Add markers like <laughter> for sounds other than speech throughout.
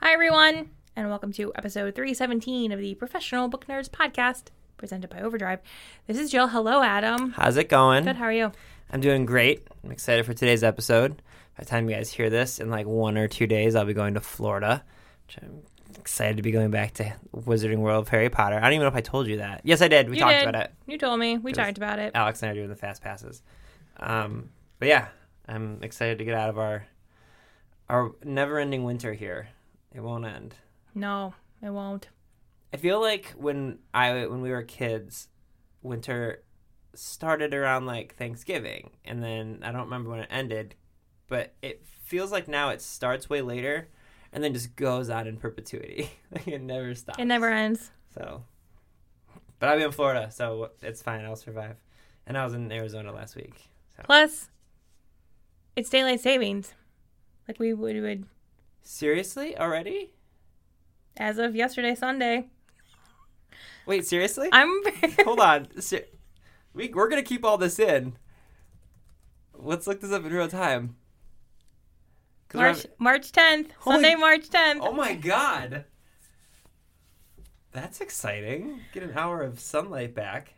Hi, everyone, and welcome to episode 317 of the Professional Book Nerds podcast presented by Overdrive. This is Jill. Hello, Adam. How's it going? Good. How are you? I'm doing great. I'm excited for today's episode. By the time you guys hear this, in like one or two days, I'll be going to Florida. Which I'm excited to be going back to Wizarding World of Harry Potter. I don't even know if I told you that. Yes, I did. We you talked did. about it. You told me. We talked about it. Alex and I are doing the fast passes. Um, but yeah, I'm excited to get out of our our never-ending winter here. It won't end. No, it won't. I feel like when I when we were kids, winter started around like Thanksgiving, and then I don't remember when it ended, but it feels like now it starts way later, and then just goes on in perpetuity. <laughs> like it never stops. It never ends. So, but I'll be in Florida, so it's fine. I'll survive. And I was in Arizona last week. So. Plus, it's daylight savings. Like we would, would Seriously, already? as of yesterday, Sunday. Wait, seriously? I'm. <laughs> Hold on. Ser- we we're gonna keep all this in. Let's look this up in real time. March March 10th. Holy- Sunday, March 10th. Oh my god. That's exciting. Get an hour of sunlight back.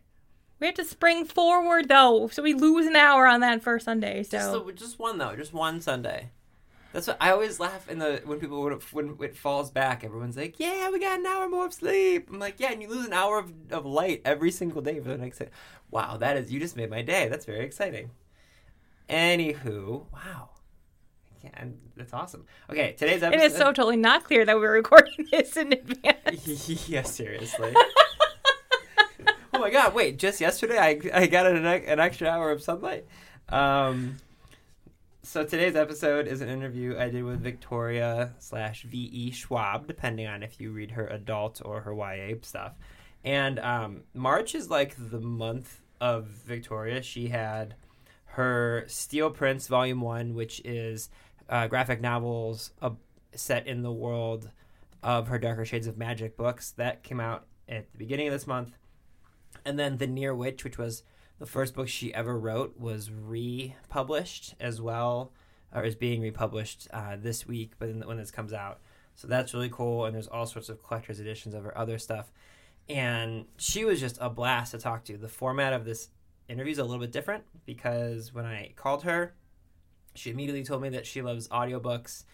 We have to spring forward though, so we lose an hour on that first Sunday. So Just, just one though, just one Sunday. That's what I always laugh in the when people when it, when it falls back. Everyone's like, "Yeah, we got an hour more of sleep." I'm like, "Yeah," and you lose an hour of, of light every single day for the next day. Wow, that is you just made my day. That's very exciting. Anywho, wow, yeah, and that's awesome. Okay, today's episode. It is so totally not clear that we're recording <laughs> this in advance. <laughs> yeah, seriously. <laughs> oh my god! Wait, just yesterday I I got an an extra hour of sunlight. Um, so today's episode is an interview I did with Victoria slash V.E. Schwab, depending on if you read her adult or her YA stuff. And um, March is like the month of Victoria. She had her Steel Prince Volume One, which is uh, graphic novels uh, set in the world of her Darker Shades of Magic books. That came out at the beginning of this month. And then The Near Witch, which was the first book she ever wrote, was republished as well, or is being republished uh, this week, but when this comes out. So that's really cool. And there's all sorts of collector's editions of her other stuff. And she was just a blast to talk to. The format of this interview is a little bit different because when I called her, she immediately told me that she loves audiobooks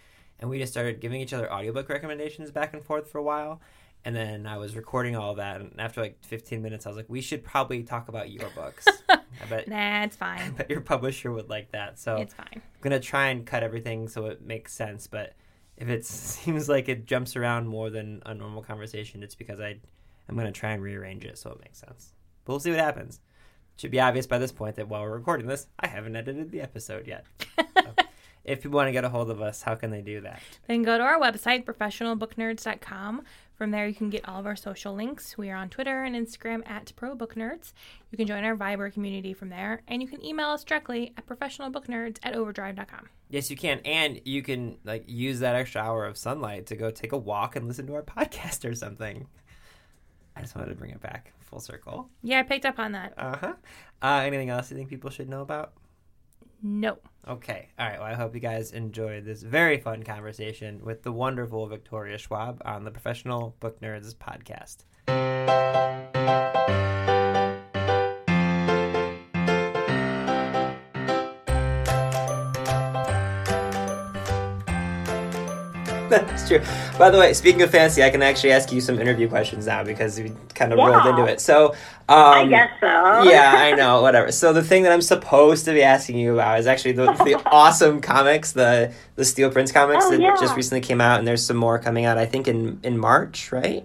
and we just started giving each other audiobook recommendations back and forth for a while and then i was recording all that and after like 15 minutes i was like we should probably talk about your books <laughs> i bet Nah, it's <laughs> I fine. bet your publisher would like that so It's fine. i'm gonna try and cut everything so it makes sense but if it <laughs> seems like it jumps around more than a normal conversation it's because i i'm gonna try and rearrange it so it makes sense but we'll see what happens it should be obvious by this point that while we're recording this i haven't edited the episode yet So, if people want to get a hold of us how can they do that Then go to our website, professionalbooknerds.com. From there, you can get all of our social links. We are on Twitter and Instagram at ProBookNerds. You can join our Viber community from there, and you can email us directly at professionalbooknerds at overdrive.com. Yes, you can, and you can like use that extra hour of sunlight to go take a walk and listen to our <laughs> podcast or something. I just wanted to bring it back full circle. Yeah, I picked up on that. Uh-huh. Uh Anything else you think people should know about? No. Okay. All right. Well, I hope you guys enjoyed this very fun conversation with the wonderful Victoria Schwab on the Professional Book Nerds podcast. <laughs> That's true. By the way, speaking of fancy, I can actually ask you some interview questions now because we kind of rolled into it. So, um, I guess so. <laughs> yeah, I know, whatever. So the thing that I'm supposed to be asking you about is actually the, the <laughs> awesome comics, the the Steel Prince comics Oh, that yeah. just recently came out, and there's some more coming out. I think in in March, right?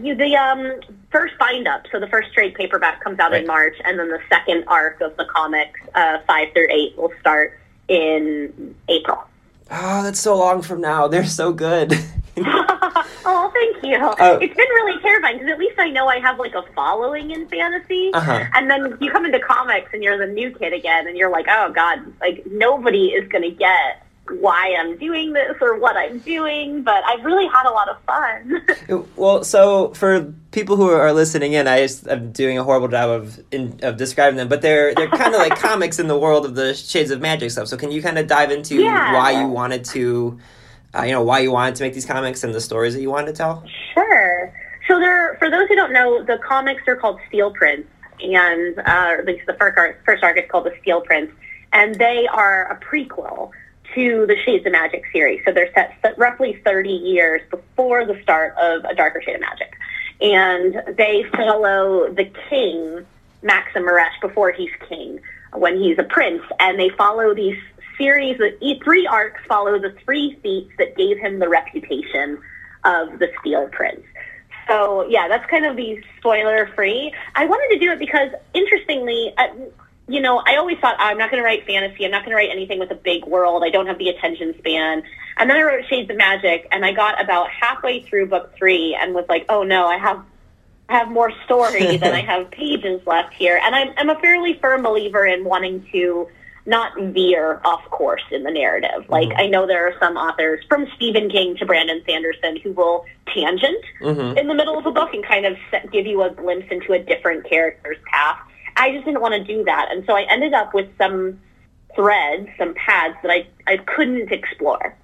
You, the um, first bind up, so the first trade paperback comes out Right. in March, and then the second arc of the comics, uh, five through eight, will start in April. Oh, that's so long from now. <laughs> They're so good. <laughs> oh, thank you. Uh, it's been really terrifying because at least I know I have like a following in fantasy. Uh-huh. And then you come into comics and you're the new kid again, and you're like, oh god, like nobody is gonna get why I'm doing this or what I'm doing. But I've really had a lot of fun. <laughs> Well, so for people who are listening in, I just, I'm doing a horrible job of in, of describing them, but they're they're kind of like <laughs> comics in the world of the Shades of Magic stuff. So can you kind of dive into Yeah. why you wanted to, uh, you know, why you wanted to make these comics and the stories that you wanted to tell? Sure. So there, for those who don't know, the comics are called Steel Prince, and uh, at least the first arc, first arc is called the Steel Prince, and they are a prequel to the Shades of Magic series. So they're set, roughly 30 years before the start of A Darker Shade of Magic, and they follow the king Maxim Maresh before he's king, when he's a prince, and they follow these series. The three arcs follow the three feats that gave him the reputation of the Steel Prince. So yeah, that's kind of the spoiler free. I wanted to do it because interestingly, you know, I always thought I'm not going to write fantasy. I'm not going to write anything with a big world. I don't have the attention span. And then I wrote Shades of Magic, and I got about halfway through book three and was like, oh no, I have I have more story <laughs> than I have pages left here. And I'm, I'm a fairly firm believer in wanting to not veer off course in the narrative. Like I know there are some authors from Stephen King to Brandon Sanderson who will tangent Mm-hmm. in the middle of a book and kind of give you a glimpse into a different character's path. I just didn't want to do that. And so I ended up with some threads, some paths that I, I couldn't explore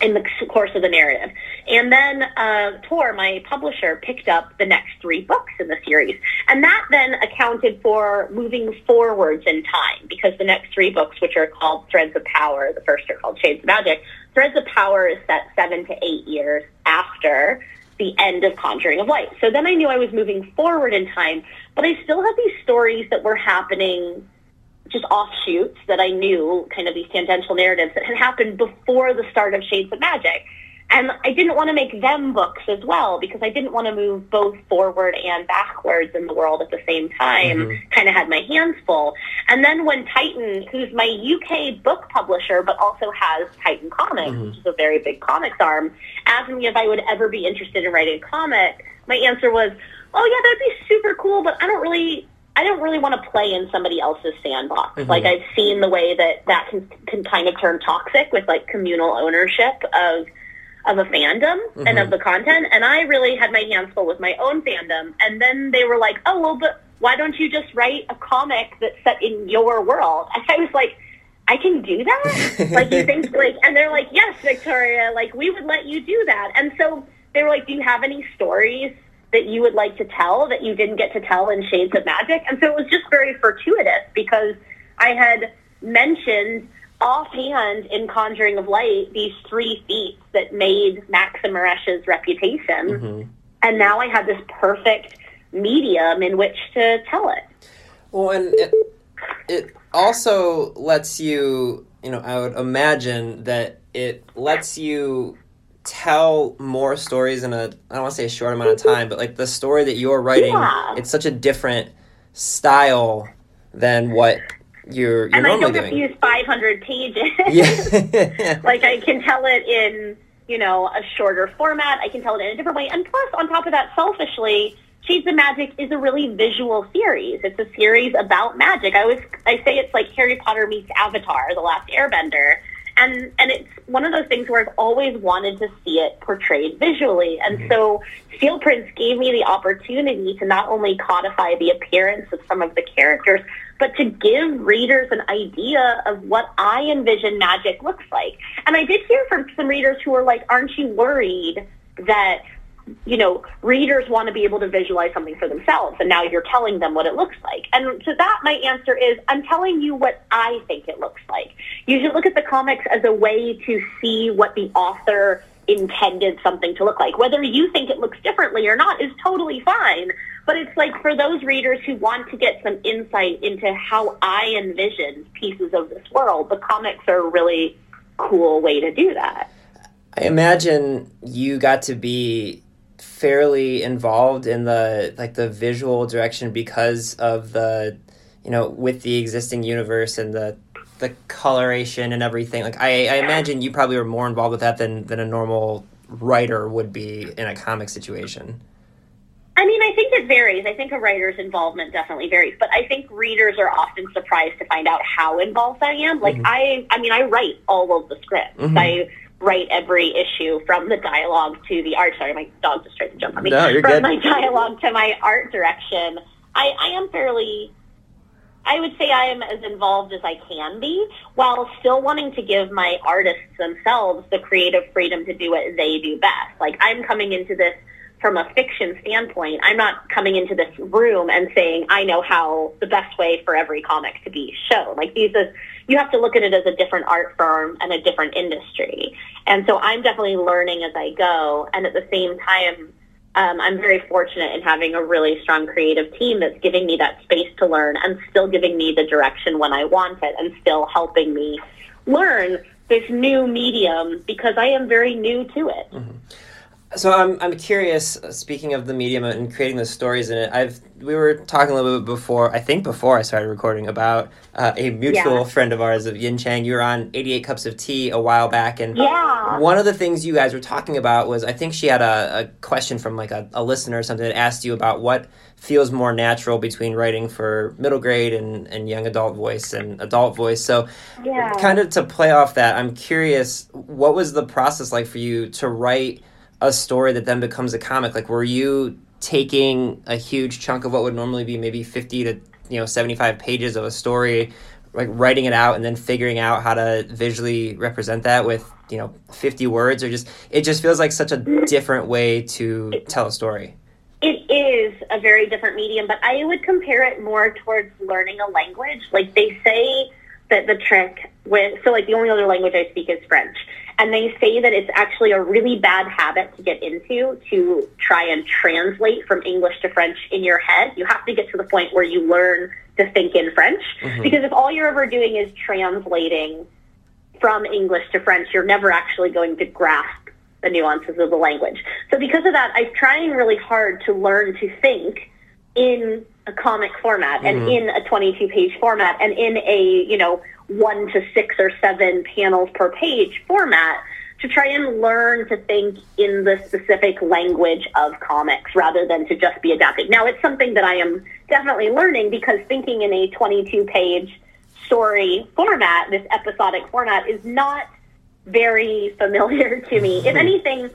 in the course of the narrative. And then uh, Tor, my publisher, picked up the next three books in the series. And that then accounted for moving forwards in time because the next three books, which are called Threads of Power, the first are called Shades of Magic, Threads of Power is set seven to eight years after the end of Conjuring of Light. So then I knew I was moving forward in time, but I still had these stories that were happening just offshoots that I knew, kind of these tangential narratives that had happened before the start of Shades of Magic. And I didn't want to make them books as well because I didn't want to move both forward and backwards in the world at the same time. Mm-hmm. Kind of had my hands full. And then when Titan, who's my UK book publisher but also has Titan Comics, mm-hmm. which is a very big comics arm, asked me if I would ever be interested in writing a comic, my answer was, "Oh yeah, that'd be super cool, but I don't really I don't really want to play in somebody else's sandbox. Mm-hmm. Like I've seen the way that that can can kind of turn toxic with like communal ownership of of a fandom and of mm-hmm. the content. And I really had my hands full with my own fandom. And then they were like, "Oh well, but why don't you just write a comic that's set in your world?" And <laughs> I was like. I can do that? like you think <laughs> like and they're like, Yes, Victoria, like we would let you do that. And so they were like, Do you have any stories that you would like to tell that you didn't get to tell in Shades of Magic. And so it was just very fortuitous because I had mentioned offhand in Conjuring of Light these three feats that made Maxim Maresh's reputation. Mm-hmm. And now I had this perfect medium in which to tell it. Well, and it, it also lets you, you know, I would imagine that it lets you tell more stories in a I don't want to say a short amount of time, but like the story that you're writing, Yeah. it's such a different style than what you're you're and I don't have to doing. use 500 pages. Yeah. <laughs> like I can tell it in, you know, a shorter format. I can tell it in a different way. And plus, on top of that, selfishly, Shades of Magic is a really visual series. It's a series about magic. I always I say it's like Harry Potter meets Avatar, The Last Airbender. And and it's one of those things where I've always wanted to see it portrayed visually. And mm-hmm. so Steel Prince gave me the opportunity to not only codify the appearance of some of the characters, but to give readers an idea of what I envision magic looks like. And I did hear from some readers who were like, aren't you worried that, you know, readers want to be able to visualize something for themselves and now you're telling them what it looks like? And to that, my answer is, I'm telling you what I think it looks like. You should look at the comics as a way to see what the author intended something to look like. Whether you think it looks differently or not is totally fine. But it's like for those readers who want to get some insight into how I envision pieces of this world, the comics are a really cool way to do that. I imagine you got to be fairly involved in the like the visual direction because of the you know with the existing universe and the the coloration and everything like I, I imagine you probably were more involved with that than than a normal writer would be in a comic situation? I mean, I think it varies. I think a writer's involvement definitely varies, but I think readers are often surprised to find out how involved I am. Like mm-hmm. I, I mean, I write all of the scripts. Mm-hmm. I write every issue from the dialogue to the art. Sorry, my dog just tried to jump on me. No, you're from good. my dialogue to my art direction. I, I am fairly. I would say I am as involved as I can be, while still wanting to give my artists themselves the creative freedom to do what they do best. Like I'm coming into this from a fiction standpoint. I'm not coming into this room and saying I know how the best way for every comic to be shown. Like these you have to look at it as a different art firm and a different industry. And so I'm definitely learning as I go. And at the same time, um, I'm very fortunate in having a really strong creative team that's giving me that space to learn and still giving me the direction when I want it and still helping me learn this new medium because I am very new to it. So I'm I'm curious. Speaking of the medium and creating the stories in it, I've we were talking a little bit before. I think before I started recording about uh, a mutual Yeah. friend of ours of Yin Chang. You were on 88 Cups of Tea a while back, and Yeah. one of the things you guys were talking about was I think she had a, a question from like a, a listener or something that asked you about what feels more natural between writing for middle grade and, and young adult voice and adult voice. So Yeah. kind of to play off that, I'm curious, what was the process like for you to write a story that then becomes a comic? Like, were you taking a huge chunk of what would normally be maybe 50 to you know 75 pages of a story, like writing it out and then figuring out how to visually represent that with you know 50 words, or just it just feels like such a different way to tell a story. It is a very different medium, but I would compare it more towards learning a language. Like they say that the trick with, so like the only other language I speak is French. And they say that it's actually a really bad habit to get into to try and translate from English to French in your head. You have to get to the point where you learn to think in French. Mm-hmm. Because if all you're ever doing is translating from English to French, you're never actually going to grasp the nuances of the language. So because of that, I'm trying really hard to learn to think in a comic format and mm-hmm. in a 22 page format and in a, you know, one to six or seven panels per page format to try and learn to think in the specific language of comics rather than to just be adapting. Now, it's something that I am definitely learning because thinking in a 22 page story format, this episodic format, is not very familiar to me. If mm-hmm. anything,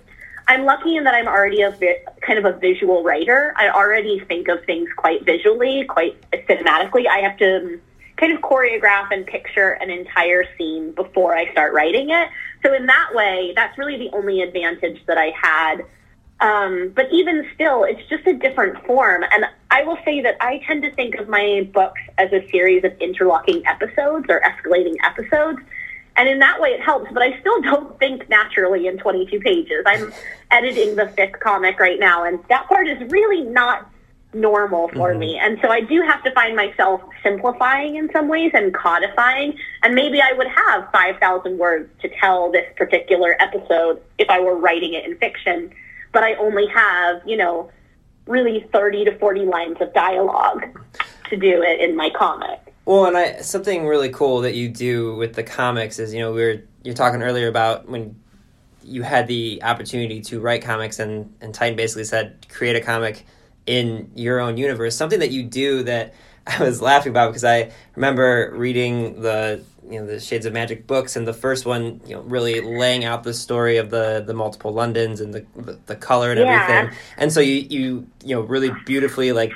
I'm lucky in that I'm already a vi- kind of a visual writer. I already think of things quite visually, quite cinematically. I have to um, kind of choreograph and picture an entire scene before I start writing it. So in that way, that's really the only advantage that I had. Um, but even still, it's just a different form. And I will say that I tend to think of my books as a series of interlocking episodes or escalating episodes. And in that way, it helps. But I still don't think naturally in 22 pages. I'm editing the fifth comic right now, and that part is really not normal for mm-hmm. me. And so I do have to find myself simplifying in some ways and codifying. And maybe I would have 5,000 words to tell this particular episode if I were writing it in fiction. But I only have, you know, really 30 to 40 lines of dialogue to do it in my comic. Well, and I something really cool that you do with the comics is you know we were you're talking earlier about when you had the opportunity to write comics and and Titan basically said create a comic in your own universe. Something that you do that <laughs> I was laughing about because I remember reading the you know the Shades of Magic books and the first one you know really laying out the story of the the multiple Londons and the the, the color and Yeah. everything. And so you you you know really beautifully like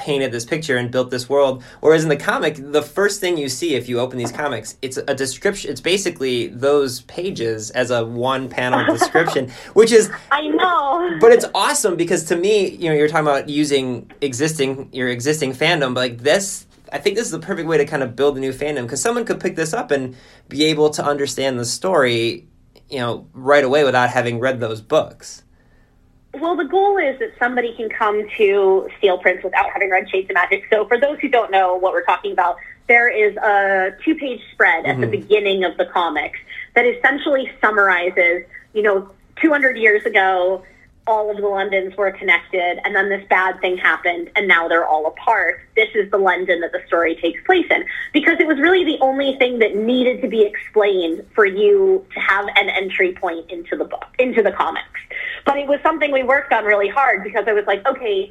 painted this picture and built this world. Whereas in the comic, the first thing you see if you open these comics, it's a description. It's basically those pages as a one panel <laughs> description, which is I know. but it's awesome because to me, you know, you're talking about using existing your existing fandom, but like this, I think this is the perfect way to kind of build a new fandom because someone could pick this up and be able to understand the story, you know, right away without having read those books. Well, the goal is that somebody can come to Steel Prince without having read Shades of Magic. So, for those who don't know what we're talking about, there is a two-page spread at the mm-hmm. beginning of the comics that essentially summarizes, you know, 200 years ago, all of the Londons were connected, and then this bad thing happened, and now they're all apart. This is the London that the story takes place in, because it was really the only thing that needed to be explained for you to have an entry point into the book, into the comics. But it was something we worked on really hard because I was like, okay,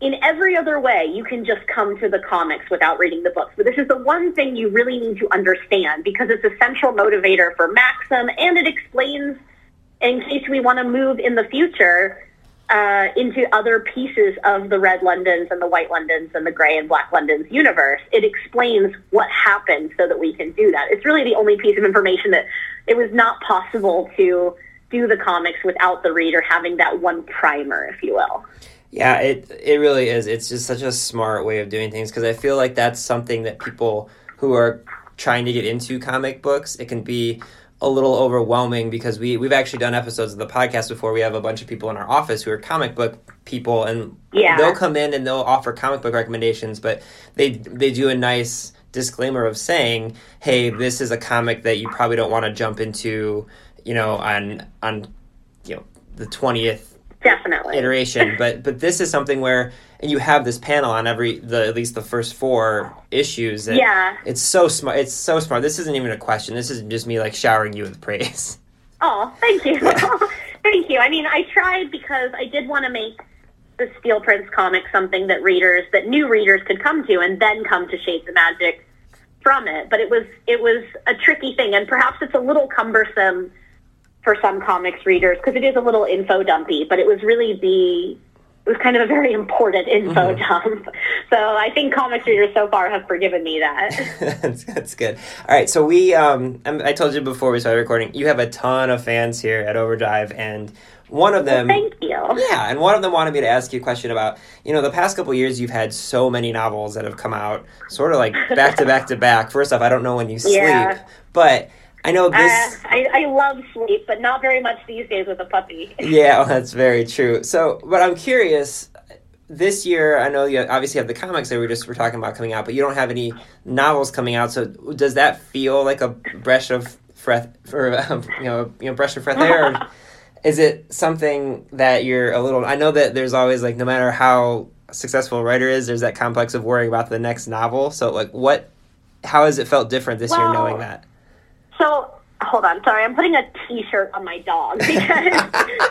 in every other way, you can just come to the comics without reading the books. But this is the one thing you really need to understand because it's a central motivator for Maxim, and it explains in case we want to move in the future uh, into other pieces of the red Londons and the white Londons and the gray and black Londons universe. It explains what happened so that we can do that. It's really the only piece of information that it was not possible to do the comics without the reader having that one primer, if you will. Yeah, it it really is. It's just such a smart way of doing things because I feel like that's something that people who are trying to get into comic books, it can be a little overwhelming because we we've actually done episodes of the podcast before. We have a bunch of people in our office who are comic book people, and Yeah. they'll come in and they'll offer comic book recommendations, but they they do a nice disclaimer of saying, "Hey, this is a comic that you probably don't want to jump into, you know, on on you know the twentieth Definitely. iteration <laughs> but but this is something where and you have this panel on every the at least the first four issues Yeah. it's so smart it's so smart this isn't even a question this is just me like showering you with praise <laughs> Oh, thank you. <laughs> thank you. I mean, I tried because I did want to make the Steel Prince comic something that readers, that new readers could come to and then come to shape the magic from it. But it was, it was a tricky thing. And perhaps it's a little cumbersome for some comics readers because it is a little info dumpy, but it was really the, it was kind of a very important info dump. So I think comics readers so far have forgiven me that. <laughs> that's, that's good all right so we um I'm- told you before we started recording you have a ton of fans here at overdrive and one of them Thank you. Yeah, and one of them wanted me to ask you a question about, you know, the past couple years you've had so many novels that have come out sort of like back to back to back. First off, I don't know when you <laughs> sleep, Yeah. but I know Uh, this. I, I love sleep, but not very much these days with a puppy. <laughs> yeah, well, that's very true. So, but I'm curious. This year, I know you obviously have the comics that we just were talking about coming out, but you don't have any novels coming out. So, does that feel like a breath of fresh, for <laughs> um, you know, you know, breath of fresh air? Or <laughs> is it something that you're a little? I know that there's always like, no matter how successful a writer is, there's that complex of worrying about the next novel. So, like, what? How has it felt different this year, knowing that? So hold on, sorry, I'm putting a T-shirt on my dog <laughs> because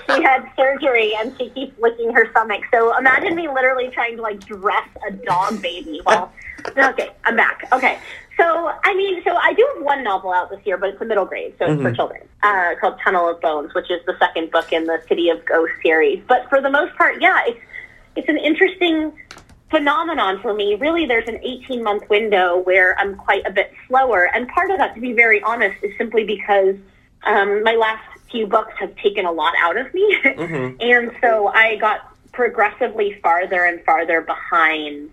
she had surgery and she keeps licking her stomach. So imagine me literally trying to like dress a dog baby while. <laughs> Okay, I'm back. Okay. So, I mean, so I do have one novel out this year, but it's a middle grade, so it's for children, uh, called Tunnel of Bones, which is the second book in the City of Ghosts series. But for the most part, yeah, it's it's an interesting phenomenon for me. Really, there's an 18 month window where I'm quite a bit slower. And part of that, to be very honest, is simply because um, my last few books have taken a lot out of me. <laughs> and so I got progressively farther and farther behind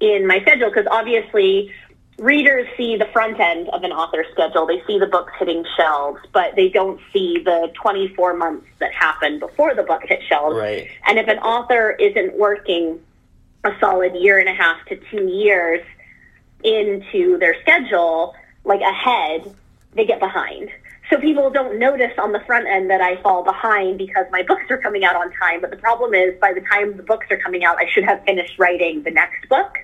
in my schedule because obviously readers see the front end of an author's schedule. They see the books hitting shelves, but they don't see the 24 months that happen before the book hit shelves. Right. And if an author isn't working a solid year and a half to two years into their schedule, like ahead, they get behind. So people don't notice on the front end that I fall behind because my books are coming out on time. But the problem is, by the time the books are coming out, I should have finished writing the next book.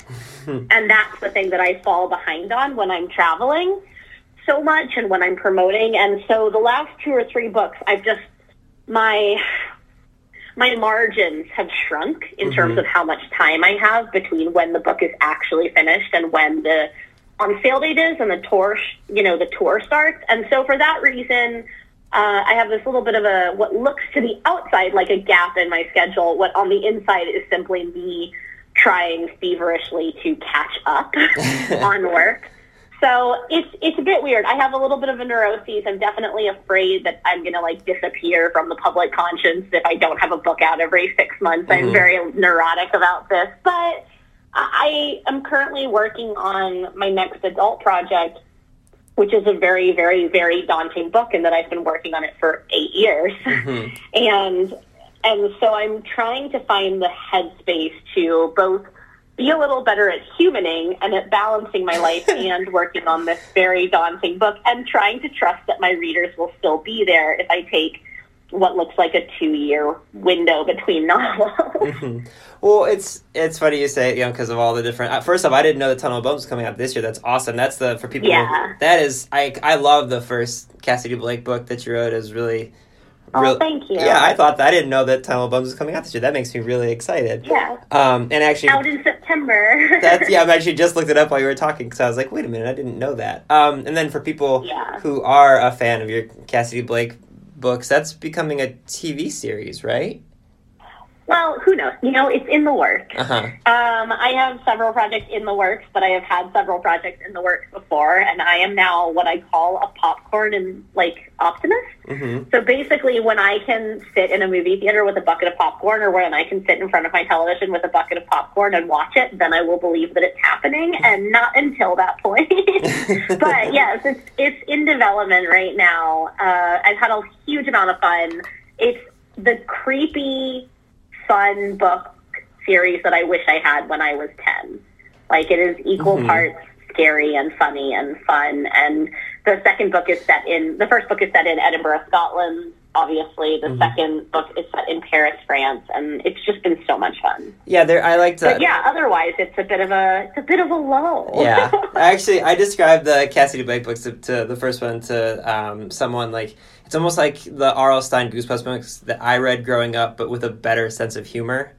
Hmm. and that's the thing that I fall behind on when I'm traveling so much and when I'm promoting. And so the last two or three books, I've just, my my margins have shrunk in terms of how much time I have between when the book is actually finished and when the on sale date is and the tour, sh- you know, the tour starts. And so for that reason, uh, I have this little bit of a what looks to the outside like a gap in my schedule. What on the inside is simply me trying feverishly to catch up <laughs> on work. So it's it's a bit weird. I have a little bit of a neuroses. I'm definitely afraid that I'm gonna like disappear from the public conscience if I don't have a book out every six months. I'm mm-hmm. very neurotic about this, but I am currently working on my next adult project, which is a very, very, very daunting book, and that I've been working on it for eight years, mm-hmm. <laughs> and and so I'm trying to find the headspace to both be a little better at humaning and at balancing my life <laughs> and working on this very daunting book and trying to trust that my readers will still be there if I take what looks like a two year window between novels. Mm-hmm. Well, it's it's funny you say it, you know because of all the different. Uh, first off, I didn't know the Tunnel of Bones was coming out this year. That's awesome. That's the for people. who- Yeah. that is I I love the first Cassidy Blake book that you wrote. Is really. Oh, real- thank you. Yeah, I thought that. I didn't know that Tunnel of Bones was coming out this year. That makes me really excited. Yeah. Um, and actually, Out in September. <laughs> That's yeah. <laughs> I've actually just looked it up while you were talking because I was like, wait a minute, I didn't know that. Um, and then for people Yeah. who are a fan of your Cassidy Blake books, that's becoming a TV series, right? Well, who knows? You know, it's in the works. Uh huh. Um, I have several projects in the works, but I have had several projects in the works before, and I am now what I call a popcorn and like optimist. hmm So basically, when I can sit in a movie theater with a bucket of popcorn, or when I can sit in front of my television with a bucket of popcorn and watch it, then I will believe that it's happening, and not until that point. <laughs> but <laughs> yes, it's it's in development right now. Uh, I've had a huge amount of fun. It's the creepy, fun book series that I wish I had when I was ten. Like it is equal Mhm. parts scary and funny and fun. And the second book is set in the first book is set in Edinburgh, Scotland. Obviously, the Mhm. second book is set in Paris, France, and it's just been so much fun. Yeah, there. I like to. But yeah, otherwise it's a bit of a it's a bit of a lull. yeah. <laughs> Actually, I described the Cassidy Blake books to, to the first one to um, someone like it's almost like the R.L. Stine Goosebumps books that I read growing up, but with a better sense of humor.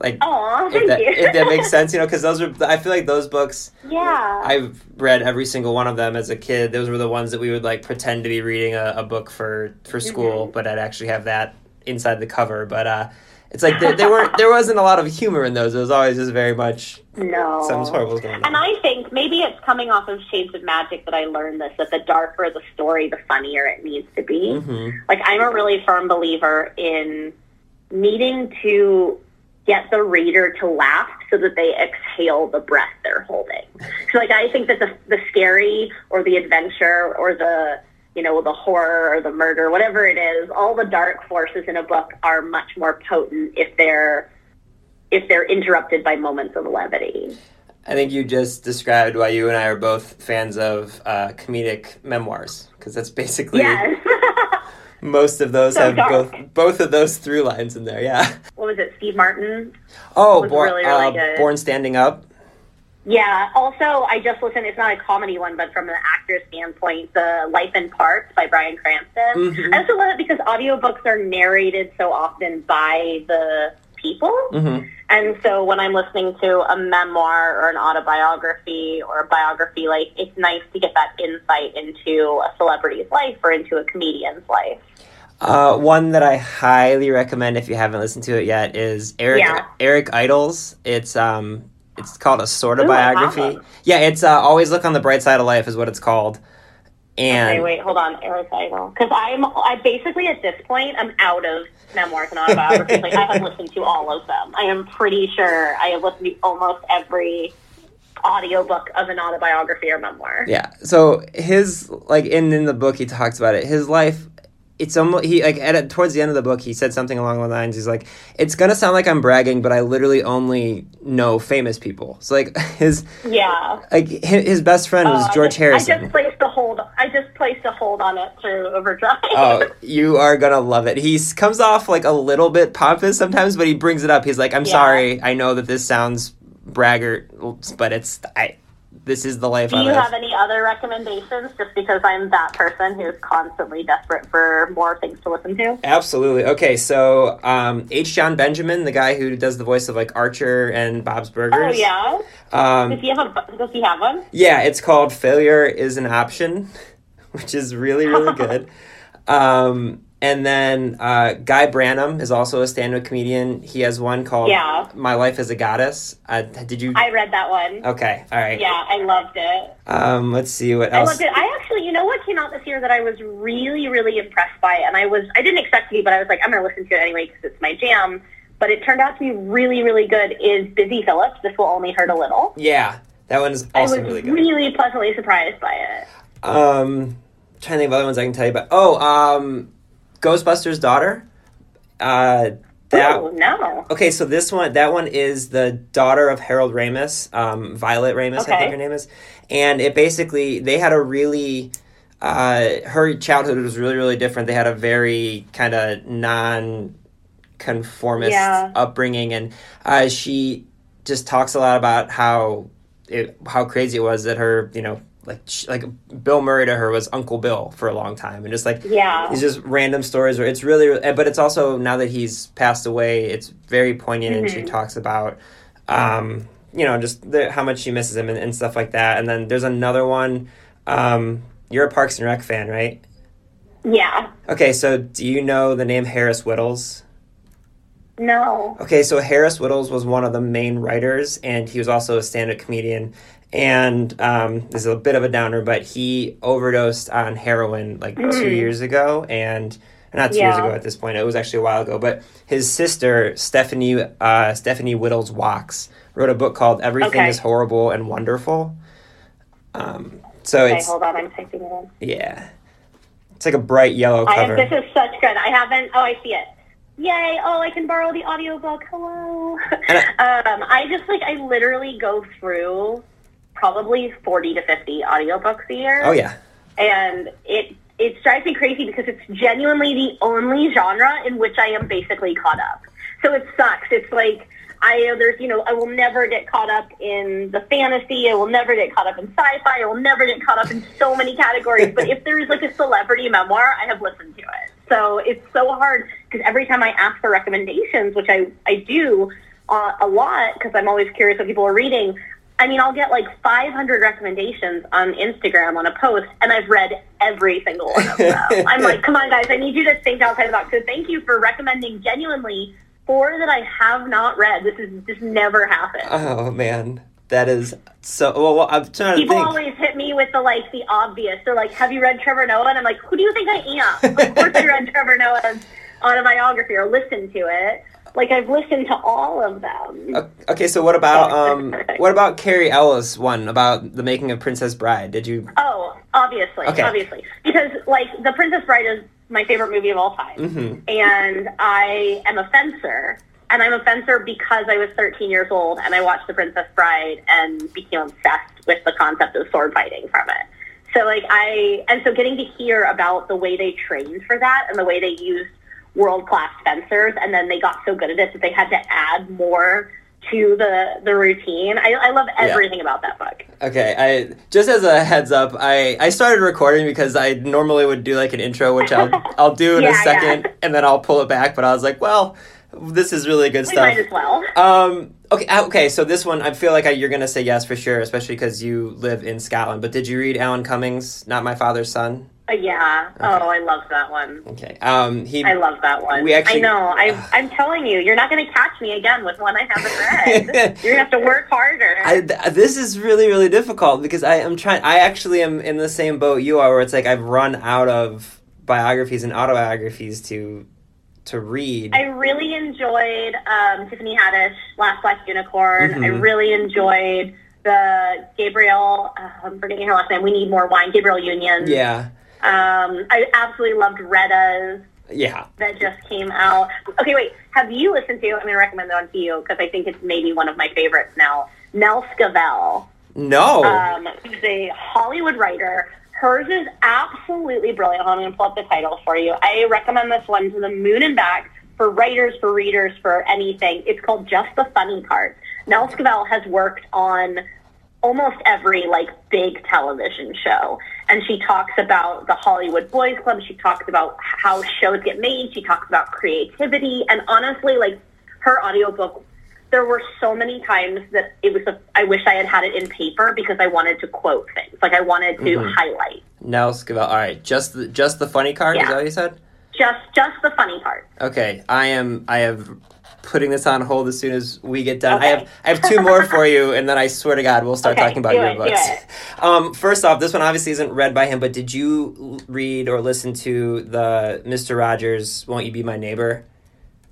Like, Aw, if thank that, you. if that makes <laughs> sense, you know, because those are. I feel like those books. yeah. I've read every single one of them as a kid. Those were the ones that we would like pretend to be reading a, a book for for school, Mhm. but I'd actually have that inside the cover. But uh, it's like there, there weren't there wasn't a lot of humor in those. It was always just very much no. something horrible was going on. And I think maybe it's coming off of Shades of Magic that I learned this that the darker the story, the funnier it needs to be. hmm Like I'm a really firm believer in needing to get the reader to laugh so that they exhale the breath they're holding. So like I think that the the scary or the adventure or the you know the horror or the murder whatever it is all the dark forces in a book are much more potent if they're if they're interrupted by moments of levity. I think you just described why you and I are both fans of uh, comedic memoirs because that's basically Yes. <laughs> most of those So have dark. both both of those through lines in there. Yeah. what was it? Steve Martin Oh, Born, really, really uh. Born Standing Up. Yeah. Also, I just listened. It's not a comedy one, but from an actor's standpoint, the Life in Parts by Bryan Cranston. Mhm. I also love it because audiobooks are narrated so often by the people. hmm And so when I'm listening to a memoir or an autobiography or a biography, like it's nice to get that insight into a celebrity's life or into a comedian's life. Uh, one that I highly recommend if you haven't listened to it yet is Eric Yeah. Eric Idle's. It's um it's called a sort of Ooh, biography. Yeah, it's uh, always look on the bright side of life is what it's called. And Okay, wait, hold on, Eric Idle. Because I'm, I basically at this point, I'm out of memoirs and autobiographies. like I have listened to all of them. I am pretty sure I have listened to almost every audiobook of an autobiography or memoir. Yeah. So his like in in the book he talks about it. His life it's almost he like at towards the end of the book he said something along the lines he's like it's gonna sound like I'm bragging but I literally only know famous people. So like <laughs> his Yeah. like his best friend was Uh, George I Harrison. just placed a hold. I just placed a hold on it through Overdrive. Oh, <laughs> you are gonna love it. He comes off like a little bit pompous sometimes, but he brings it up. He's like, "I'm Yeah. sorry. I know that this sounds braggart, but it's I. This is the life of. Do you live." have any other recommendations? Just because I'm that person who's constantly desperate for more things to listen to. Absolutely. Okay, so um, H. Jon Benjamin, the guy who does the voice of like Archer and Bob's Burgers. Oh yeah. Um, Does he have a? Does he have one? yeah, it's called "Failure Is an Option," <laughs> which is really really good. <laughs> Um, and then uh, Guy Branum is also a stand-up comedian. He has one called Yeah. "My Life as a Goddess." Uh, did you? I read that one. Okay, all right. Yeah, I loved it. Um, let's see what else. I loved it. I actually, you know what came out this year that I was really, really impressed by, and I was, I didn't expect to be, but I was like, I'm going to listen to it anyway because it's my jam. But it turned out to be really, really good. Is Busy Phillips? This will only hurt a little. Yeah, that one's I also really good. really pleasantly surprised by it. Um, trying to think of other ones I can tell you about. Oh, um, Ghostbusters' daughter. Uh, that. oh no! Okay, so this one, that one is the daughter of Harold Ramis, um, Violet Ramis, I think her name is, and it basically they had a really uh, her childhood was really really different. They had a very kind of non conformist Yeah. upbringing, and uh, she just talks a lot about how it, how crazy it was that her you know like like Bill Murray to her was Uncle Bill for a long time, and just like Yeah. it's just random stories where it's really but it's also now that he's passed away it's very poignant and she talks about um you know just the, how much she misses him and, and stuff like that and then there's another one um you're a parks and rec fan right Yeah. okay so do you know the name harris wittels No. Okay, so Harris Wittels was one of the main writers, and he was also a stand-up comedian. And um, this is a bit of a downer, but he overdosed on heroin like two years ago, and not two years ago at this point. It was actually a while ago. But his sister Stephanie uh, Stephanie Wittels Wachs wrote a book called Everything Okay. Is Horrible and Wonderful. Um, so Okay, it's hold on. I'm typing it in. yeah, it's like a bright yellow I cover. this is such good. I haven't. Oh, I see it. Yay! Oh, I can borrow the audiobook. Hello. And <laughs> um, I just like I literally go through probably forty to fifty audiobooks a year. oh yeah, and it it drives me crazy because it's genuinely the only genre in which I am basically caught up. So it sucks. It's like I there's you know I will never get caught up in the fantasy. I will never get caught up in sci-fi. I will never get caught up in so many categories. but if there's like a celebrity memoir, I have listened to it. So it's so hard because every time I ask for recommendations, which I I do uh, a lot because I'm always curious what people are reading. I mean, I'll get like 500 recommendations on Instagram on a post, and I've read every single one of them. <laughs> I'm like, come on, guys, I need you to think outside the box. So thank you for recommending genuinely four that I have not read. This is this never happened. oh man, that is so. Well, I'm trying to People always hit me with the like the obvious. They're like, "Have you read Trevor Noah?" And I'm like, "Who do you think I am?" <laughs> of course, I read Trevor Noah's autobiography or listened to it. Like I've listened to all of them. Okay, so what about um what about Cary Elwes one about the making of Princess Bride? Did you Oh, obviously, Okay. obviously, because like The Princess Bride is my favorite movie of all time, Mm-hmm. and I am a fencer, and I'm a fencer because I was 13 years old and I watched The Princess Bride and became obsessed with the concept of sword fighting from it. So like I, and so getting to hear about the way they trained for that and the way they used world class fencers, and then they got so good at it that they had to add more to the the routine. I, I love everything about that book. Okay, I just as a heads up, I I started recording because I normally would do like an intro which I'll <laughs> I'll do in Yeah, a yeah. second and then I'll pull it back, but I was like, well, this is really good We stuff. might as well. Um okay, uh, okay, so this one I feel like I, you're going to say yes for sure, especially cuz you live in Scotland. But did you read Alan Cumming's, Not My Father's Son? Uh, yeah. Oh, I love that one. Okay. Um he I love that one. We actually- I know. I, <sighs> I'm telling you, you're not going to catch me again with one I haven't read. <laughs> you're going to have to work harder. I, th- this is really really difficult because I am trying. I actually am in the same boat you are, where it's like I've run out of biographies and autobiographies to to read. I really enjoyed um, Tiffany Haddish, Last Black Unicorn. I Mhm. really enjoyed the Gabrielle. Uh, I'm forgetting her last name. We need more wine. Gabrielle Union. yeah, Um, I absolutely loved Retta's yeah. that just came out. Okay, wait. Have you listened to? I'm going to recommend that one to you because I think it's maybe one of my favorites now. Nell Scovell. No, um, who's a Hollywood writer. Hers is absolutely brilliant. I'm going to pull up the title for you. I recommend this one to the moon and back for writers, for readers, for anything. It's called Just the Funny Part. Nell Scovell has worked on almost every like big television show and she talks about the Hollywood Boys Club she talks about how shows get made she talks about creativity and honestly like her audiobook there were so many times that it was a, I wish I had had it in paper because I wanted to quote things like I wanted to Mhm. highlight Nell Scovell. All right, just the just the funny card. Is Yeah. that what you said? just just the funny part Okay, I am. I have putting this on hold as soon as we get done. I have I have two more for you, and then I swear to God, we'll start Okay, talking about your it, books. <laughs> Um, first off, this one obviously isn't read by him, but did you read or listen to the Mister Rogers "Won't You Be My Neighbor"?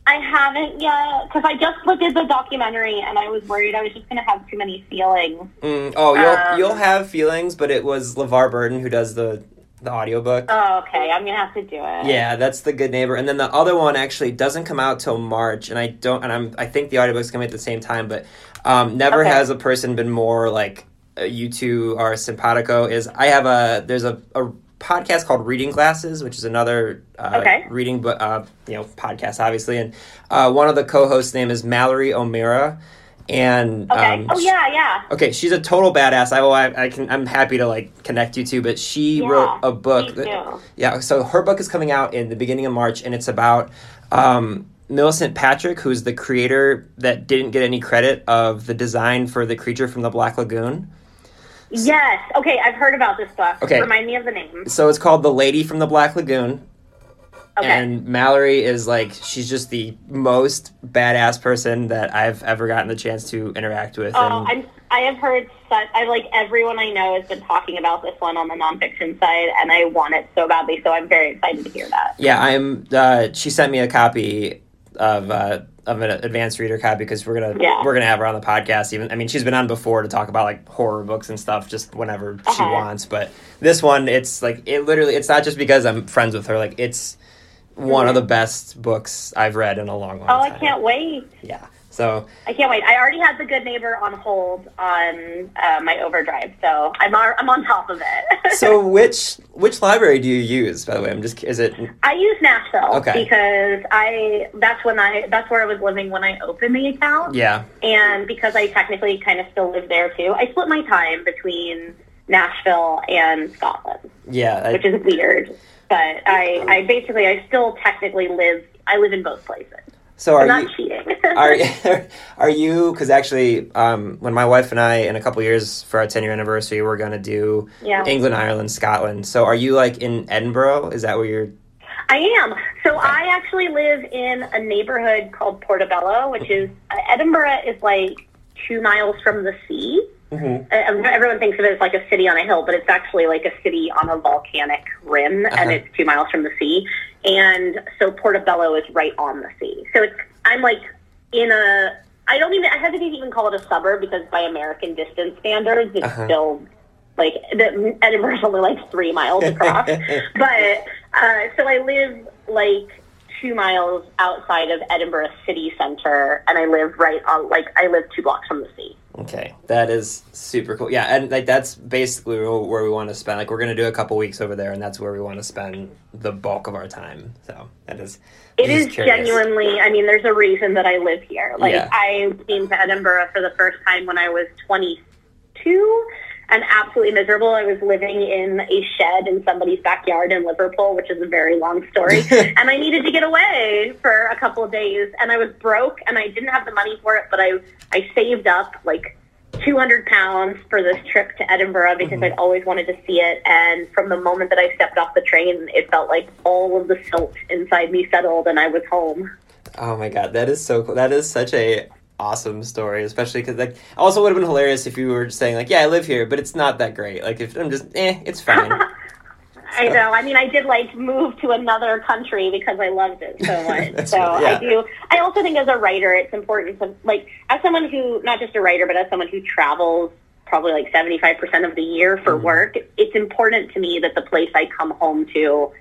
I haven't yet because I just looked at the documentary and I was worried I was just going to have too many feelings Mm, oh, you'll Um, you'll have feelings, but it was LeVar Burton who does the the audiobook. oh okay I'm going to have to do it Yeah, that's the good neighbor. And then the other one actually doesn't come out till March, and I don't. And I'm. I think the audiobook's coming at the same time, but um, never Okay. has a person been more like uh, you two are simpatico. Is I have a there's a, a podcast called Reading Glasses, which is another uh, Okay. reading book, uh, you know, podcast, obviously. And uh, one of the co-hosts' name is Mallory O'Meara, and Okay. um, oh yeah, yeah. Okay, she's a total badass. I will. I, I can. I'm happy to like connect you to. But she Yeah, wrote a book. me that- too. yeah. So her book is coming out in the beginning of March, and it's about um, Millicent Patrick, who's the creator that didn't get any credit of the design for the creature from the Black Lagoon. Yes. Okay, I've heard about this book. Okay. Remind me of the name. So it's called The Lady from the Black Lagoon. Okay. And Mallory is like she's just the most badass person that I've ever gotten the chance to interact with. Oh, and I'm, I have heard such. I like everyone I know has been talking about this one on the nonfiction side, and I want it so badly. So I'm very excited to hear that. Yeah, I'm. Uh, she sent me a copy of uh, of an advanced reader copy because we're gonna Yeah. we're gonna have her on the podcast. Even I mean, she's been on before to talk about like horror books and stuff, just whenever she Uh-huh. wants. But this one, it's like it literally. It's not just because I'm friends with her. Like it's one of the best books I've read in a long, long Oh, I can't wait. Yeah. So I can't wait. I already had the Good Neighbor on hold on uh, my Overdrive, so I'm on, I'm on top of it. <laughs> so which which library do you use? By the way, I'm just is it I use Nashville Okay. because I that's when I that's where I was living when I opened the account. yeah And because I technically kind of still live there too, I split my time between Nashville and Scotland, yeah I- which is weird. But I, I basically, I still technically live, I live in both places. so are I'm you cheating. are <laughs> <laughs> are you because actually um, when my wife and I in a couple years for our 10 year anniversary we're gonna do Yeah. England Ireland Scotland so are you like in Edinburgh is that where you're I am. So I actually live in a neighborhood called Portobello, which is, uh, Edinburgh is like two miles from the sea. Mhm. Uh, everyone thinks of it as like a city on a hill, but it's actually like a city on a volcanic rim, Uh-huh. and it's two miles from the sea. And so Portobello is right on the sea. So it's I'm like in a I don't even I hesitate to even call it a suburb because by American distance standards, it's Uh-huh. still like the, Edinburgh is only like three miles across. <laughs> but uh, so I live like two miles outside of Edinburgh city center, and I live right on like I live two blocks from the sea. Okay that is super cool yeah and like that's basically where we want to spend like we're gonna do a couple weeks over there and that's where we want to spend the bulk of our time so that is. It is curious. genuinely. I mean, there's a reason that I live here. Like Yeah. I came to Edinburgh for the first time when I was 22, and absolutely miserable. I was living in a shed in somebody's backyard in Liverpool, which is a very long story. <laughs> and I needed to get away for a couple of days, and I was broke, and I didn't have the money for it, but I I saved up like 200 pounds for this trip to Edinburgh because Mm-hmm. I'd always wanted to see it. And from the moment that I stepped off the train, it felt like all of the silt inside me settled and I was home. Oh my god, that is so cool. That is such a awesome story, especially because like also would have been hilarious if you were just saying like, yeah, I live here, but it's not that great. Like if I'm just, eh, it's fine. <laughs> I know. I mean, I did like move to another country because I loved it so <laughs> much. So right, yeah. I do. I also think as a writer, it's important to like as someone who not just a writer, but as someone who travels probably like seventy five percent of the year for Mm-hmm. work. It's important to me that the place I come home to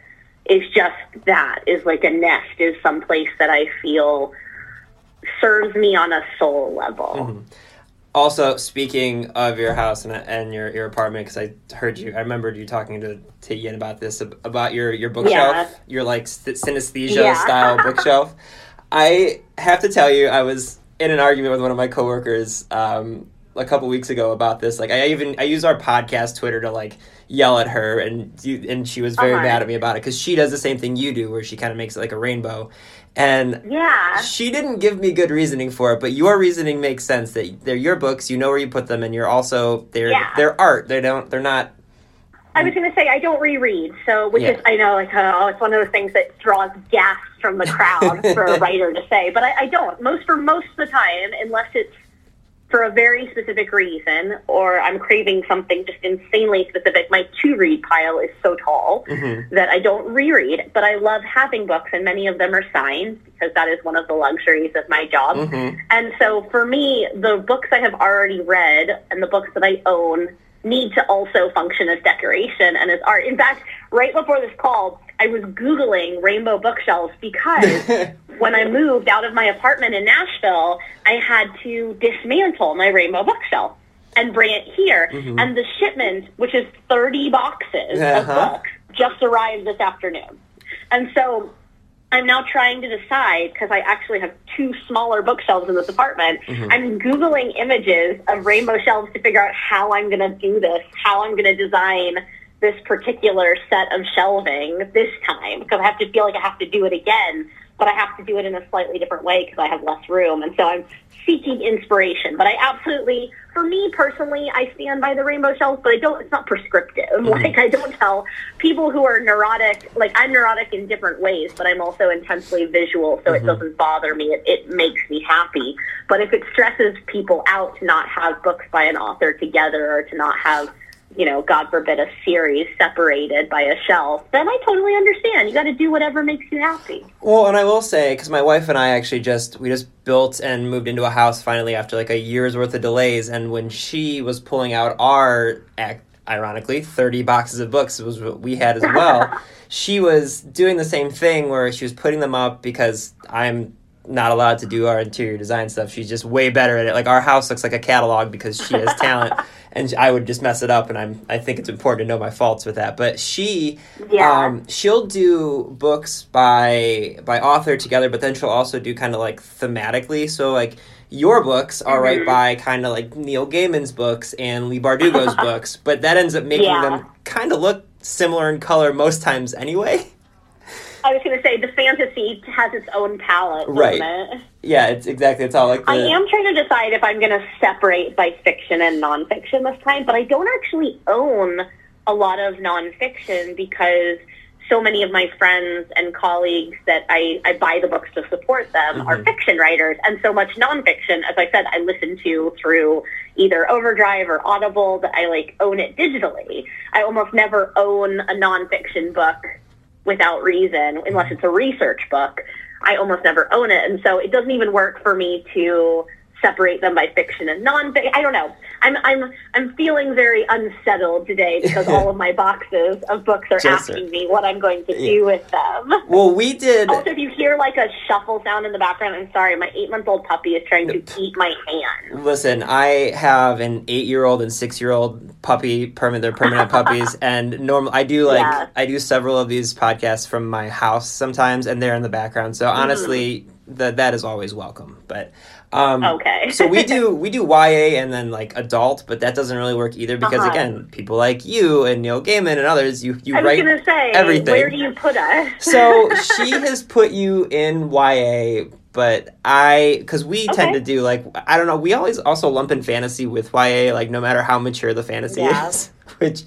is just that is like a nest is some place that I feel serves me on a soul level. Mm-hmm. also, speaking of your house and, and your, your apartment, because I heard you, I remembered you talking to, to Ian about this, about your, your bookshelf, Yeah. your like synesthesia Yeah. style <laughs> bookshelf. I have to tell you, I was in an argument with one of my coworkers um, a couple weeks ago about this. Like, I even I use our podcast Twitter to like yell at her, and you, and she was very Uh-huh. mad at me about it because she does the same thing you do, where she kind of makes it like a rainbow, and Yeah. she didn't give me good reasoning for it, but your reasoning makes sense that they're your books. You know where you put them, and you're also they're Yeah. they're art. They don't. They're not. I was going to say I don't reread, so which Yeah. is I know like oh it's one of those things that draws gasps from the crowd <laughs> for a writer to say, but I, I don't. Most for most of the time, unless it's for a very specific reason or I'm craving something just insanely specific. My to read pile is so tall that I don't reread, but I love having books, and many of them are signed because that is one of the luxuries of my job. Mhm. And so for me, the books I have already read and the books that I own need to also function as decoration and as art. In fact, right before this call, I was Googling rainbow bookshelves because <laughs> when I moved out of my apartment in Nashville, I had to dismantle my rainbow bookshelf and bring it here. And the shipment, which is 30 boxes of Uh-huh. books, just arrived this afternoon. And so I'm now trying to decide because I actually have two smaller bookshelves in this apartment. I'm Googling images of rainbow shelves to figure out how I'm going to do this, how I'm going to design this particular set of shelving this time because I have to feel like I have to do it again, but I have to do it in a slightly different way because I have less room. And so I'm seeking inspiration. But I absolutely, for me personally, I stand by the rainbow shelves, but I don't, it's not prescriptive. Mm-hmm. Like I don't tell people who are neurotic, like I'm neurotic in different ways, but I'm also intensely visual, so it mm-hmm. doesn't bother me. It, it makes me happy. But if it stresses people out to not have books by an author together or to not have you know, God forbid, a series separated by a shelf, then I totally understand. You got to do whatever makes you happy. Well, and I will say, because my wife and I actually just we just built and moved into a house finally after like a year's worth of delays, and when she was pulling out our, ironically, thirty boxes of books was what we had as well. <laughs> she was doing the same thing where she was putting them up because I'm not allowed to do our interior design stuff. She's just way better at it. Like our house looks like a catalog because she has <laughs> talent. And I would just mess it up, and I'm. I think it's important to know my faults with that. But she, Yeah. um, she'll do books by by author together, but then she'll also do kind of like thematically. So like your books are right by kind of like Neil Gaiman's books and Leigh Bardugo's <laughs> books, but that ends up making Yeah. them kind of look similar in color most times anyway. <laughs> I was going to say the fantasy has its own palette, Right. it? Yeah, it's exactly. It's all like the, I am trying to decide if I'm going to separate by fiction and nonfiction this time, but I don't actually own a lot of nonfiction because so many of my friends and colleagues that I, I buy the books to support them are mm-hmm. fiction writers, and so much nonfiction, as I said, I listen to through either Overdrive or Audible that I like own it digitally. I almost never own a nonfiction book without reason, unless mm-hmm. it's a research book. I almost never own it, and so it doesn't even work for me to separate them by fiction and non-fiction. I don't know. I'm I'm I'm feeling very unsettled today because <laughs> all of my boxes of books are Just- asking me what I'm going to do with them. well, we did. Also, if you hear like a shuffle sound in the background, I'm sorry. My eight-month-old puppy is trying to eat my hand. Listen, I have an eight-year-old and six-year-old puppy. Permanent, they're permanent <laughs> puppies, and normal. I do like Yeah. I do several of these podcasts from my house sometimes, and they're in the background. So honestly, mm. that that is always welcome. But um, Okay. so we do <laughs> we do YA and then like adult, but that doesn't really work either because Uh-huh. again, people like you and Neil Gaiman and others, you you I was write say, everything. where do you put us? so she has put you in YA, but I because we tend to do like I don't know. We always also lump in fantasy with YA, like no matter how mature the fantasy Yeah. is, <laughs> which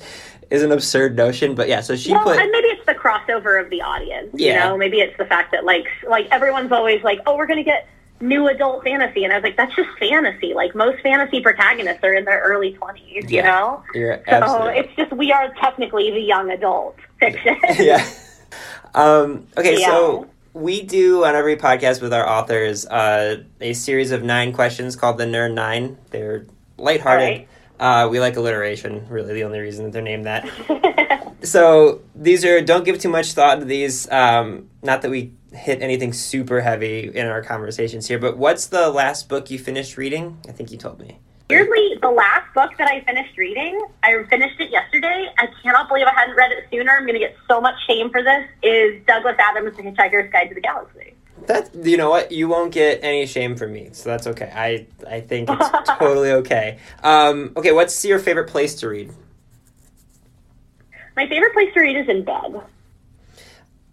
is an absurd notion. But yeah, so she well, put and maybe it's the crossover of the audience. Yeah. You know, maybe it's the fact that like like everyone's always like, oh, we're gonna get new adult fantasy, and I was like, that's just fantasy. Like most fantasy protagonists are in their early twenties. You know, you're so absolutely it's just we are technically the young adult fiction. <laughs> yeah. Um, okay, Yeah. so we do on every podcast with our authors uh, a series of nine questions called the Nerd Nine. They're lighthearted. Uh, we like alliteration. Really, the only reason that they're named that. <laughs> so these are don't give too much thought to these. Um, not that we hit anything super heavy in our conversations here, but what's the last book you finished reading? I think you told me. Weirdly, the last book that I finished reading, I finished it yesterday. I cannot believe I hadn't read it sooner. I'm going to get so much shame for this. Is Douglas Adams' The Hitchhiker's Guide to the Galaxy? That you know what you won't get any shame from me, so that's okay. I I think it's <laughs> totally okay. Um, okay, what's your favorite place to read? My favorite place to read is in bed.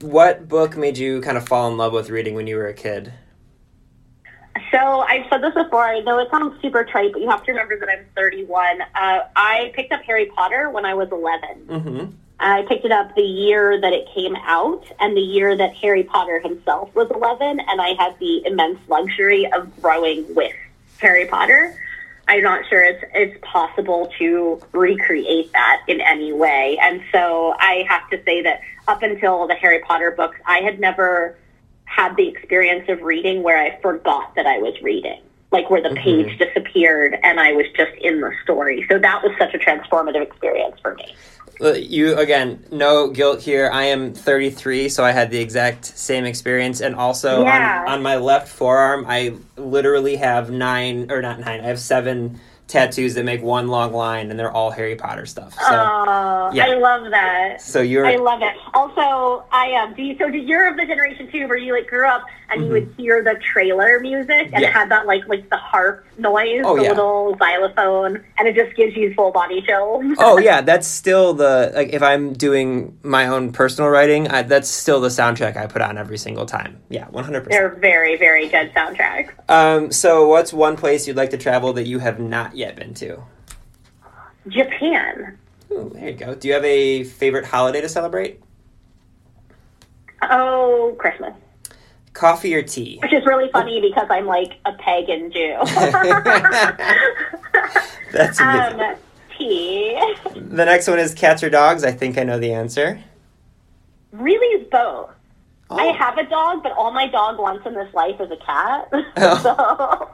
What book made you kind of fall in love with reading when you were a kid? So I've said this before. I know it sounds super trite, but you have to remember that I'm 31. Uh, I picked up Harry Potter when I was 11. Mm-hmm. I picked it up the year that it came out and the year that Harry Potter himself was 11, and I had the immense luxury of growing with Harry Potter. I'm not sure it's it's possible to recreate that in any way, and so I have to say that up until the Harry Potter books, I had never had the experience of reading where I forgot that I was reading, like where the mm-hmm. page disappeared and I was just in the story. So that was such a transformative experience for me. You again, no guilt here. I am 33, so I had the exact same experience, and also Yeah. on, on my left forearm, I literally have nine or not nine. I have seven tattoos that make one long line, and they're all Harry Potter stuff. So, Oh, yeah. I love that. so you're I love it. Also, I um, do you, so you're of the generation too, where you like grew up and you would hear the trailer music and Mm-hmm. Yeah. it had that like like the harp noise, Oh, the yeah. little xylophone, and it just gives you full body chills. oh <laughs> yeah, that's still the like if I'm doing my own personal writing, I, that's still the soundtrack I put on every single time. Yeah, one hundred percent. They're very very good soundtracks. Um, so what's one place you'd like to travel that you have not yet been to? Japan. Ooh, there you go. Do you have a favorite holiday to celebrate? Oh, Christmas. Coffee or tea? Which is really funny because I'm like a pagan Jew. <laughs> <laughs> That's a good. um, tea. The next one is cats or dogs. I think I know the answer. Really both. I Oh, have a dog, but all my dog wants in this life is a cat. <laughs> Oh.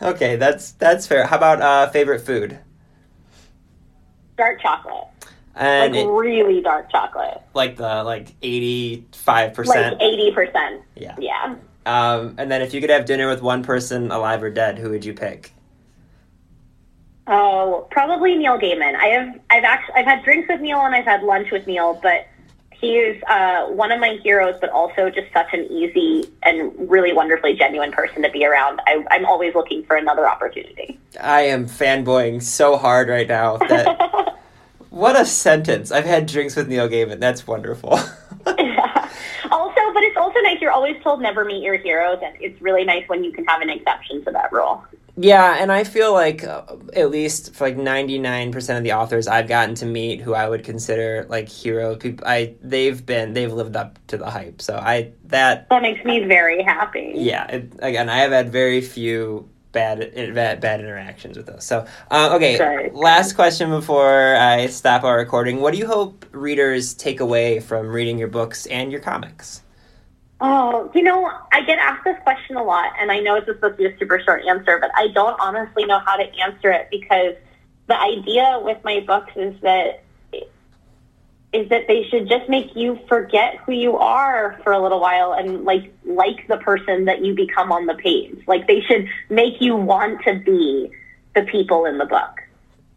so, okay, that's that's fair. How about uh, favorite food? dark chocolate. And like it- really dark chocolate. like the like eighty five Like percent. 80%. Yeah. Yeah. Um, and then if you could have dinner with one person, alive or dead, who would you pick? Oh, probably Neil Gaiman. I have I've actually I've had drinks with Neil and I've had lunch with Neil, but he's uh, one of my heroes, but also just such an easy and really wonderfully genuine person to be around. I, I'm always looking for another opportunity. I am fanboying so hard right now that <laughs> what a sentence. I've had drinks with Neil Gaiman. That's wonderful. <laughs> <laughs> also, but it's also nice. You're always told never meet your heroes, and it's really nice when you can have an exception to that rule. Yeah, and I feel like uh, at least for like 99% of the authors I've gotten to meet who I would consider like hero people I they've been they've lived up to the hype. So I that That makes me very happy. yeah, it, again, I have had very few bad bad, bad interactions with those. So, uh, okay, last question before I stop our recording. What do you hope readers take away from reading your books and your comics? Oh, you know, I get asked this question a lot, and I know it's supposed to be a super short answer, but I don't honestly know how to answer it because the idea with my books is that is that they should just make you forget who you are for a little while and like like the person that you become on the page. Like they should make you want to be the people in the book.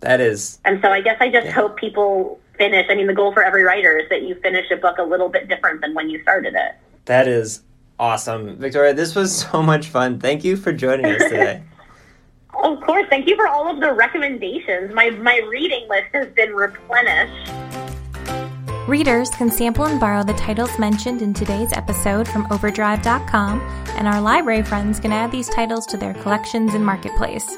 That is And so I guess I just hope people finish. I mean, the goal for every writer is that you finish a book a little bit different than when you started it. That is awesome, Victoria. This was so much fun. Thank you for joining us <laughs> today. Of course. Thank you for all of the recommendations. My my reading list has been replenished. Readers can sample and borrow the titles mentioned in today's episode from Overdrive.com, and our library friends can add these titles to their collections in Marketplace.